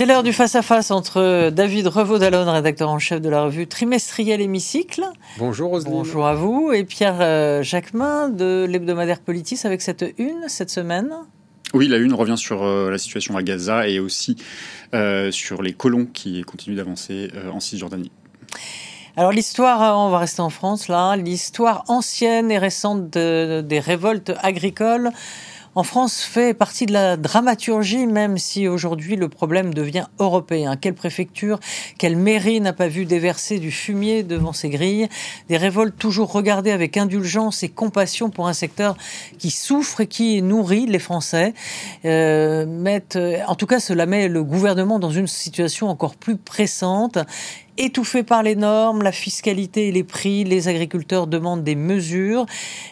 C'est l'heure du face-à-face entre David Revaud-Dallon, rédacteur en chef de la revue trimestrielle Hémicycle. Bonjour Roselyne. Bonjour à vous. Et Pierre euh, Jacquemin de l'hebdomadaire Politis avec cette une cette semaine. Oui, la une revient sur euh, la situation à Gaza et aussi euh, sur les colons qui continuent d'avancer en Cisjordanie. Alors l'histoire, on va rester en France là, l'histoire ancienne et récente des révoltes agricoles en France fait partie de la dramaturgie, même si aujourd'hui le problème devient européen. Quelle préfecture, quelle mairie n'a pas vu déverser du fumier devant ses grilles? Des révoltes toujours regardées avec indulgence et compassion pour un secteur qui souffre et qui nourrit les Français. Euh, en tout cas, cela met le gouvernement dans une situation encore plus pressante étouffés par les normes, la fiscalité et les prix, les agriculteurs demandent des mesures.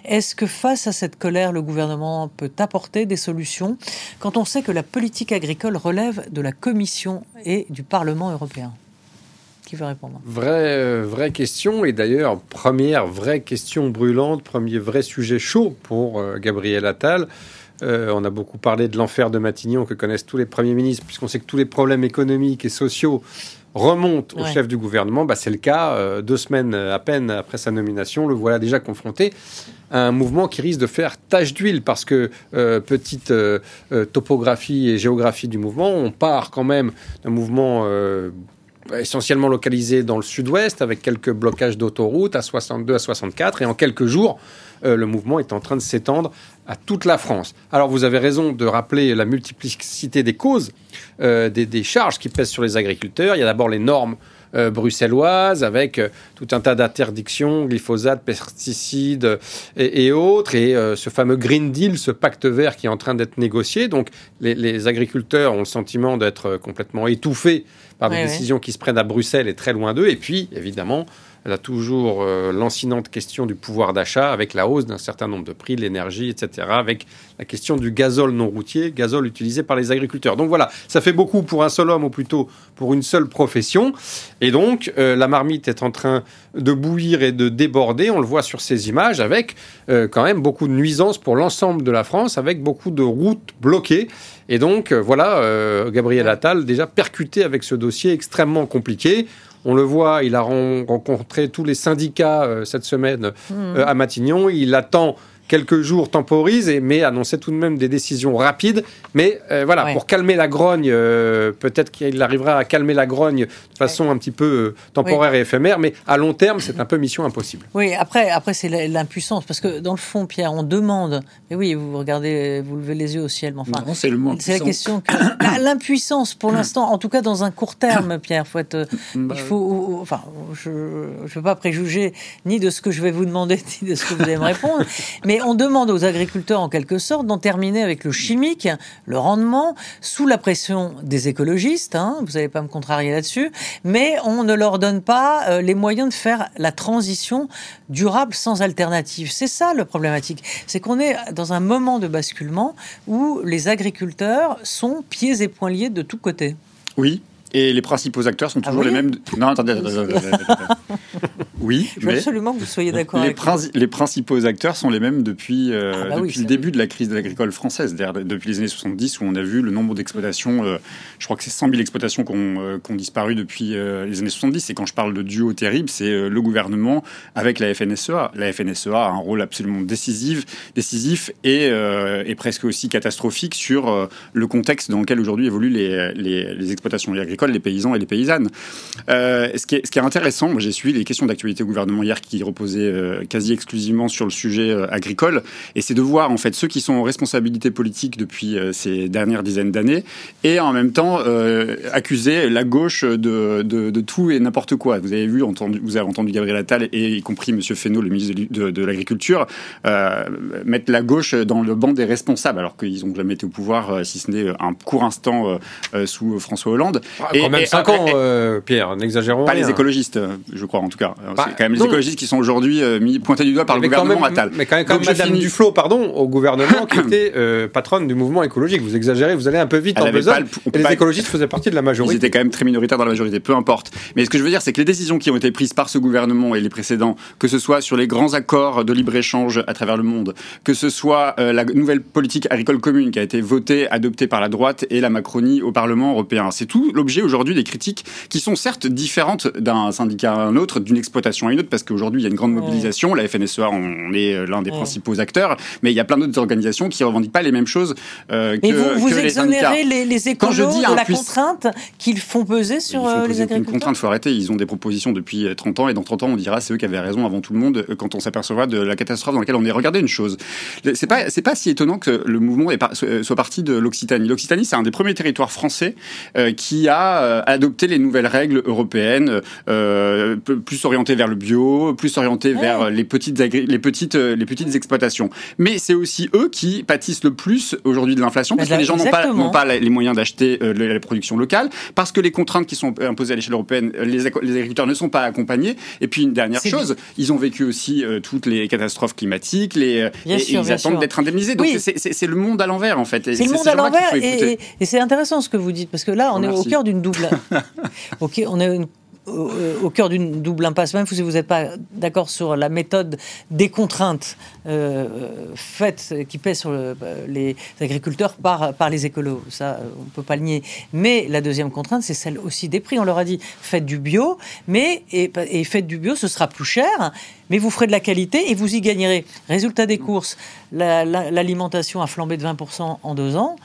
Est-ce que face à cette colère, le gouvernement peut apporter des solutions quand on sait que la politique agricole relève de la Commission et du Parlement européen? Qui veut répondre? Vraie, euh, vraie question, et d'ailleurs, première vraie question brûlante, premier vrai sujet chaud pour euh, Gabriel Attal. Euh, on a beaucoup parlé de l'enfer de Matignon que connaissent tous les premiers ministres, puisqu'on sait que tous les problèmes économiques et sociaux remonte au chef du gouvernement, bah, c'est le cas. Euh, deux semaines à peine après sa nomination, le voilà déjà confronté à un mouvement qui risque de faire tache d'huile parce que euh, petite euh, topographie et géographie du mouvement, on part quand même d'un mouvement essentiellement localisé dans le sud-ouest avec quelques blocages d'autoroutes à 62 à 64 et en quelques jours euh, le mouvement est en train de s'étendre à toute la France. Alors vous avez raison de rappeler la multiplicité des causes, euh, des, charges qui pèsent sur les agriculteurs. Il y a d'abord les normes euh, bruxelloises avec tout un tas d'interdictions, glyphosate, pesticides et, autres, et ce fameux Green Deal, ce pacte vert qui est en train d'être négocié. Donc les, agriculteurs ont le sentiment d'être complètement étouffés par des décisions qui se prennent à Bruxelles et très loin d'eux. Et puis, évidemment, elle a toujours euh, l'encinante question du pouvoir d'achat avec la hausse d'un certain nombre de prix, de l'énergie, etc., avec la question du gazole non routier, gazole utilisé par les agriculteurs. Donc voilà, ça fait beaucoup pour un seul homme, ou plutôt pour une seule profession. Et donc, euh, la marmite est en train de bouillir et de déborder, on le voit sur ces images, avec euh, quand même beaucoup de nuisances pour l'ensemble de la France, avec beaucoup de routes bloquées. Et donc, voilà, Gabriel Attal déjà percuté avec ce dossier extrêmement compliqué. On le voit, il a rencontré tous les syndicats euh, cette semaine mmh. euh, à Matignon. Il attend quelques jours temporise, et, mais annonçait tout de même des décisions rapides. Mais euh, voilà, pour calmer la grogne, euh, peut-être qu'il arrivera à calmer la grogne de façon un petit peu euh, temporaire et éphémère, mais à long terme, c'est un peu mission impossible. Oui, après, après c'est l'impuissance, parce que dans le fond, Pierre, on demande, mais oui, vous regardez, vous levez les yeux au ciel, mais enfin, c'est le C'est la question, ah, l'impuissance pour l'instant, en tout cas dans un court terme, Pierre, faut être, bah il faut, enfin, je ne veux pas préjuger ni de ce que je vais vous demander, ni de ce que vous allez me répondre, mais on demande aux agriculteurs, en quelque sorte, d'en terminer avec le chimique, le rendement, sous la pression des écologistes. Hein, vous n'allez pas me contrarier là-dessus. Mais on ne leur donne pas euh, les moyens de faire la transition durable sans alternative. C'est ça le problématique. C'est qu'on est dans un moment de basculement où les agriculteurs sont pieds et poings liés de tous côtés. Oui, et les principaux acteurs sont toujours ah les mêmes. Non, attendez, attendez, attendez, Oui, je veux absolument que vous soyez d'accord. Les, les principaux acteurs sont les mêmes depuis, euh, ah bah depuis le début de la crise de l'agricole française, depuis les années 70, où on a vu le nombre d'exploitations. Euh, je crois que c'est 100 000 exploitations qui ont, euh, disparu depuis les années 70. Et quand je parle de duo terrible, c'est le gouvernement avec la FNSEA. La FNSEA a un rôle absolument décisif, décisif et, et presque aussi catastrophique sur le contexte dans lequel aujourd'hui évoluent les, les, les exploitations agricoles les paysans et les paysannes. Euh, ce, qui est, ce, qui intéressant, j'ai suivi les questions d'actualité au gouvernement hier qui reposaient euh, quasi exclusivement sur le sujet euh, agricole, et c'est de voir en fait ceux qui sont en responsabilité politique depuis ces dernières dizaines d'années, et en même temps accuser la gauche de, tout et n'importe quoi. Vous avez vu, entendu, vous avez entendu Gabriel Attal et y compris Monsieur Fesneau, le ministre de l'Agriculture, mettre la gauche dans le banc des responsables, alors qu'ils n'ont jamais été au pouvoir, si ce n'est un court instant sous François Hollande. Quand même 5 ans, euh, Pierre, n'exagérons pas les écologistes, je crois en tout cas. Bah, c'est quand même les écologistes qui sont aujourd'hui mis pointés du doigt par le gouvernement Attal. Mais quand même, quand Madame Duflo, pardon, au gouvernement, qui était patronne du mouvement écologique. Vous exagérez, vous allez un peu vite en besogne. Et les écologistes faisaient partie de la majorité. Ils étaient quand même très minoritaires dans la majorité, peu importe. Mais ce que je veux dire, c'est que les décisions qui ont été prises par ce gouvernement et les précédents, que ce soit sur les grands accords de libre-échange à travers le monde, que ce soit la nouvelle politique agricole commune qui a été votée, adoptée par la droite et la Macronie au Parlement européen. C'est tout l'objet aujourd'hui des critiques qui sont certes différentes d'un syndicat à un autre, d'une exploitation à une autre, parce qu'aujourd'hui il y a une grande mobilisation. La FNSEA, on est euh, l'un des principaux acteurs, mais il y a plein d'autres organisations qui revendiquent pas les mêmes choses euh, que, vous, vous exonérez les, les, écolos de la contrainte qu'ils font peser sur euh, les agriculteurs. Une contrainte, faut arrêter. Ils ont des propositions depuis 30 ans et dans 30 ans on dira c'est eux qui avaient raison avant tout le monde quand on s'apercevra de la catastrophe dans laquelle on est. Regardez une chose, c'est pas c'est pas si étonnant que le mouvement soit parti de l'Occitanie. L'Occitanie c'est un des premiers territoires français euh, qui a euh, adopté les nouvelles règles européennes, euh, plus orientées vers le bio, plus orientées vers les petites, les, petites, les petites exploitations. Mais c'est aussi eux qui pâtissent le plus aujourd'hui de l'inflation, parce que les gens n'ont pas, pas, les moyens d'acheter la production locale, parce que les contraintes qui sont imposées à l'échelle européenne, les, agriculteurs ne sont pas accompagnés. Et puis une dernière chose, ils ont vécu aussi toutes les catastrophes climatiques, les, et, ils attendent d'être indemnisés. Donc c'est le monde à l'envers en fait. C'est le monde à l'envers et, et c'est intéressant ce que vous dites parce que là on est au cœur d'une double. ok, on est au, cœur d'une double impasse, même si vous n'êtes pas d'accord sur la méthode des contraintes euh, faites qui pèsent sur les agriculteurs par, par les écolos. Ça, on ne peut pas le nier. Mais la deuxième contrainte, c'est celle aussi des prix. On leur a dit faites du bio, mais et, et faites du bio, ce sera plus cher, mais vous ferez de la qualité et vous y gagnerez. Résultat des courses, l'alimentation a flambé de 20% en deux ans.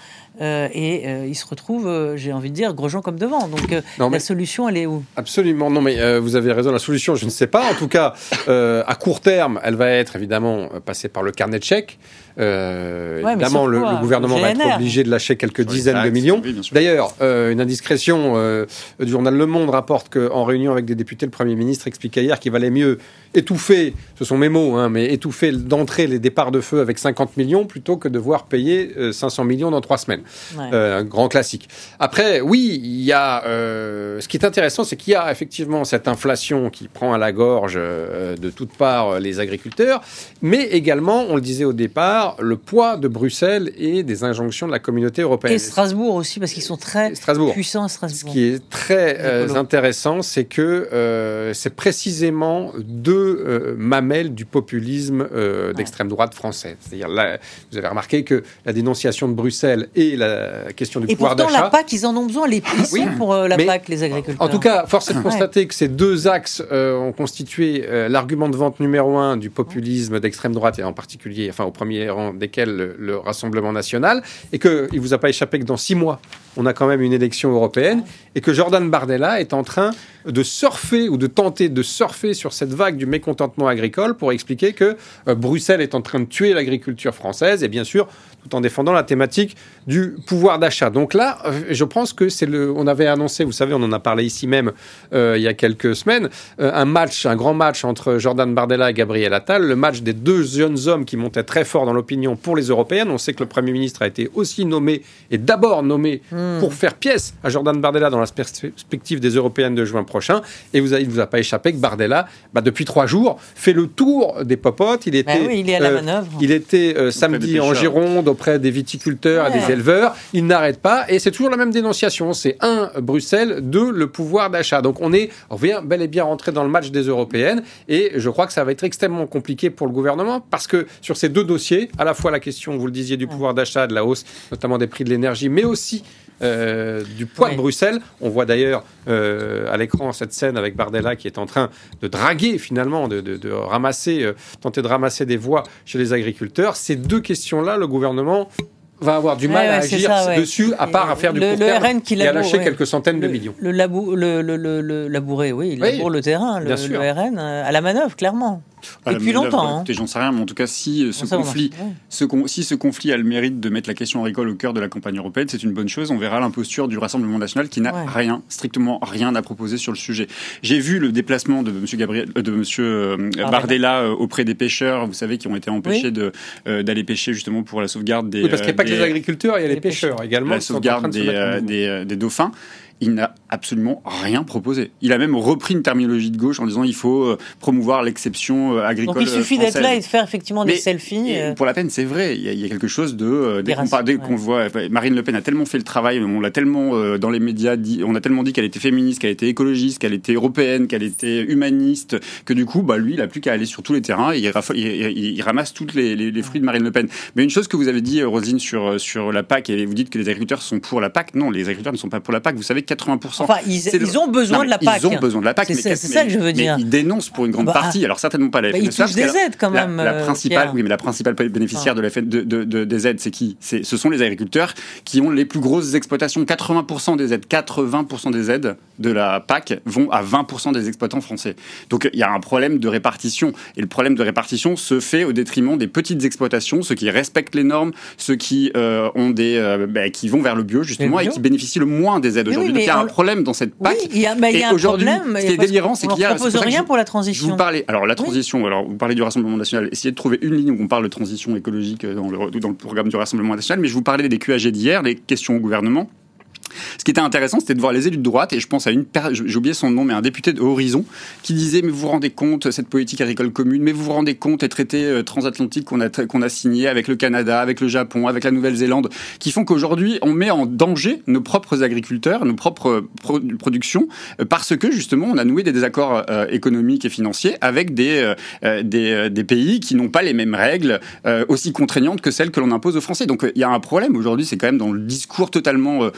Euh, et euh, il se retrouve, euh, j'ai envie de dire, gros gens comme devant. Donc la solution, elle est où? Absolument, non, mais vous avez raison. La solution, je ne sais pas. En tout cas, à court terme, elle va être évidemment passée par le carnet de chèques. Évidemment, le, gouvernement va être obligé de lâcher quelques dizaines de millions. D'ailleurs, une indiscrétion du journal Le Monde rapporte qu'en réunion avec des députés, le Premier ministre expliquait hier qu'il valait mieux étouffer, ce sont mes mots, hein, mais étouffer d'entrée les départs de feu avec 50 millions plutôt que devoir payer 500 millions dans trois semaines. Euh, un grand classique. Après, oui, il y a. Euh, ce qui est intéressant, c'est qu'il y a effectivement cette inflation qui prend à la gorge euh, de toutes parts les agriculteurs, mais également, on le disait au départ, le poids de Bruxelles et des injonctions de la communauté européenne. Et Strasbourg aussi, parce qu'ils sont très puissants à Strasbourg. Ce qui est très intéressant, c'est que c'est précisément deux mamelles du populisme d'extrême droite française. C'est-à-dire, là, vous avez remarqué que la dénonciation de Bruxelles et la question du pouvoir d'achat. Et pourtant, la PAC, ils en ont besoin, les oui, pour euh, la PAC, les agriculteurs. En tout cas, force est de constater que ces deux axes euh, ont constitué euh, l'argument de vente numéro un du populisme d'extrême droite, et en particulier, enfin, au premier desquels le, Rassemblement national, et qu'il ne vous a pas échappé que dans six mois, on a quand même une élection européenne, et que Jordan Bardella est en train de surfer ou de tenter de surfer sur cette vague du mécontentement agricole pour expliquer que Bruxelles est en train de tuer l'agriculture française, et bien sûr, tout en défendant la thématique du pouvoir d'achat. Donc là, euh, je pense que c'est le. On avait annoncé, vous savez, on en a parlé ici même euh, il y a quelques semaines, euh, un match, un grand match entre Jordan Bardella et Gabriel Attal, le match des deux jeunes hommes qui montaient très fort dans l'opinion pour les européennes. On sait que le Premier ministre a été aussi nommé et d'abord nommé hmm. pour faire pièce à Jordan Bardella dans la perspective des européennes de juin prochain. Et vous il ne vous a pas échappé que Bardella, bah, depuis trois jours, fait le tour des popotes. Il était, il est à la manœuvre. il était samedi en Gironde auprès des viticulteurs et des éleveurs. Il n'arrête pas et c'est toujours la même dénonciation. C'est un, Bruxelles, deux, le pouvoir d'achat. Donc on est, on vient bel et bien rentrer dans le match des européennes et je crois que ça va être extrêmement compliqué pour le gouvernement parce que sur ces deux dossiers, à la fois la question, vous le disiez, du pouvoir d'achat, de la hausse notamment des prix de l'énergie, mais aussi euh, du poids de Bruxelles. On voit d'ailleurs euh, à l'écran cette scène avec Bardella qui est en train de draguer finalement, de, ramasser, euh, tenter de ramasser des voix chez les agriculteurs. Ces deux questions-là, le gouvernement va avoir du mal à agir dessus, à part à faire du le, RN qui et à lâcher quelques centaines de millions. Le, le, labourer, oui, il laboure le terrain, le, RN, à la manœuvre, clairement. Depuis longtemps. Hein. J'en sais rien, mais en tout cas, si euh, ce, conflit, ce, si ce conflit a le mérite de mettre la question agricole au cœur de la campagne européenne, c'est une bonne chose. On verra l'imposture du Rassemblement national qui n'a rien, strictement rien à proposer sur le sujet. J'ai vu le déplacement de M. Gabriel, euh, de Monsieur euh, Bardella auprès des pêcheurs, vous savez, qui ont été empêchés d'aller pêcher justement pour la sauvegarde des. Oui, parce qu'il n'y a pas que les agriculteurs, il y a les, pêcheurs, également. La sauvegarde des, des, des dauphins. Il n'a absolument rien proposé. Il a même repris une terminologie de gauche en disant il faut euh, promouvoir l'exception euh, agricole. Donc il suffit d'être là et de faire effectivement des selfies. Euh. Pour la peine, c'est vrai. Il y, a, quelque chose de dès qu'on voit Marine Le Pen a tellement fait le travail, on l'a tellement dans les médias dit, on a tellement dit qu'elle était féministe, qu'elle était écologiste, qu'elle était européenne, qu'elle était humaniste, que du coup, bah lui, il a plus qu'à aller sur tous les terrains et il, ramasse toutes les, les, fruits de Marine Le Pen. Mais une chose que vous avez dit, Rosine, sur sur la PAC et vous dites que les agriculteurs sont pour la PAC. Non, les agriculteurs ne sont pas pour la PAC. Vous savez, 80% Enfin, ils, ont besoin de la PAC. Ils ont besoin de la PAC. C'est ça que je veux dire. ils dénoncent pour une grande bah, partie, alors certainement pas la bah, Ils touchent des aides quand même. La, euh, principale, oui, mais la principale bénéficiaire de la de, de, des aides, c'est qui? Ce sont les agriculteurs qui ont les plus grosses exploitations. 80% des aides, 80% des aides de la PAC vont à 20% des exploitants français. Donc il y a un problème de répartition. Et le problème de répartition se fait au détriment des petites exploitations, ceux qui respectent les normes, ceux qui euh, ont des, euh, bah, qui vont vers le bio justement et qui bénéficient le moins des aides aujourd'hui. Donc il y a un problème dans cette PAC. Il y a, mais il y a un problème. Ce qui est délirant, c'est qu'il y a. On propose rien pour la transition. vous parlez. Alors la transition. Alors vous parlez du Rassemblement national. Essayez de trouver une ligne où on parle de transition écologique dans le, dans le programme du Rassemblement national. Mais je vous parlais des QAG d'hier, les questions au gouvernement. Ce qui était intéressant, c'était de voir les élus de droite, et je pense à une, j'ai oublié son nom, mais un député de Horizon, qui disait, mais vous vous rendez compte, cette politique agricole commune, mais vous vous rendez compte, les traités euh, transatlantiques qu'on a, qu'on a signés avec le Canada, avec le Japon, avec la Nouvelle-Zélande, qui font qu'aujourd'hui, on met en danger nos propres agriculteurs, nos propres productions, euh, parce que justement, on a noué des désaccords euh, économiques et financiers avec des, des, pays qui n'ont pas les mêmes règles aussi contraignantes que celles que l'on impose aux Français. Donc il y a un problème aujourd'hui, c'est quand même dans le discours totalement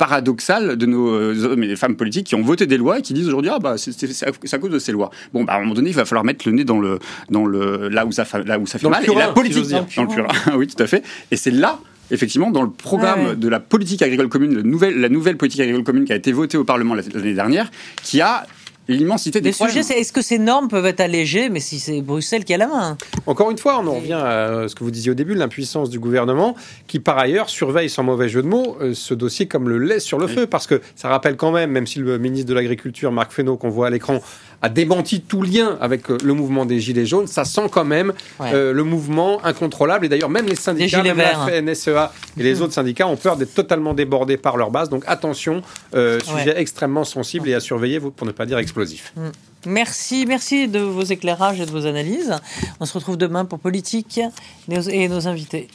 paradoxal de nos euh, hommes et femmes politiques qui ont voté des lois et qui disent aujourd'hui ah bah c'est à cause de ces lois. Bon bah à un moment donné il va falloir mettre le nez dans le dans le là où ça là où ça fait mal et la politique dans le purin. oui tout à fait. Et c'est là effectivement, dans le programme de la politique agricole commune, la nouvelle, la nouvelle politique agricole commune qui a été votée au Parlement l'année dernière, qui a l'immensité des sujets. Est-ce que ces normes peuvent être allégées, mais si c'est Bruxelles qui a la main Encore une fois, on en revient à ce que vous disiez au début, l'impuissance du gouvernement, qui par ailleurs surveille, sans mauvais jeu de mots, euh, ce dossier comme le lait sur le feu, parce que ça rappelle quand même, même si le ministre de l'Agriculture, Marc Fesneau, qu'on voit à l'écran, a démenti tout lien avec euh, le mouvement des Gilets jaunes, ça sent quand même euh, le mouvement incontrôlable. Et d'ailleurs, même les syndicats, même la FNSEA et les mmh. autres syndicats ont peur d'être totalement débordés par leur base. Donc attention, sujet extrêmement sensible et à surveiller, pour ne pas dire explosif. Mm. Merci, merci de vos éclairages et de vos analyses. On se retrouve demain pour Politique et nos invités.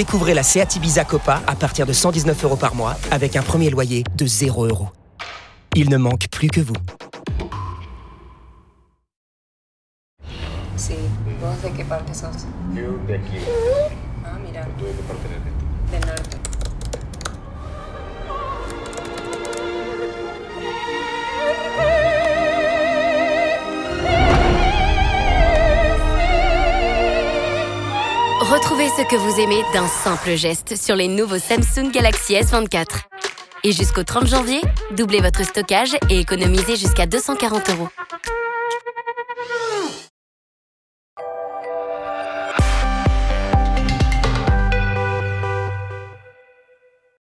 Découvrez la Seat Ibiza Copa à partir de 119 euros par mois avec un premier loyer de 0 euros. Il ne manque plus que vous. Sí, ¿vos de qué parte sos? Yo de aquí. Ah, mira. ¿Tú de qué parte eres? Del norte. Retrouvez ce que vous aimez d'un simple geste sur les nouveaux Samsung Galaxy S24. Et jusqu'au 30 janvier, doublez votre stockage et économisez jusqu'à 240 euros.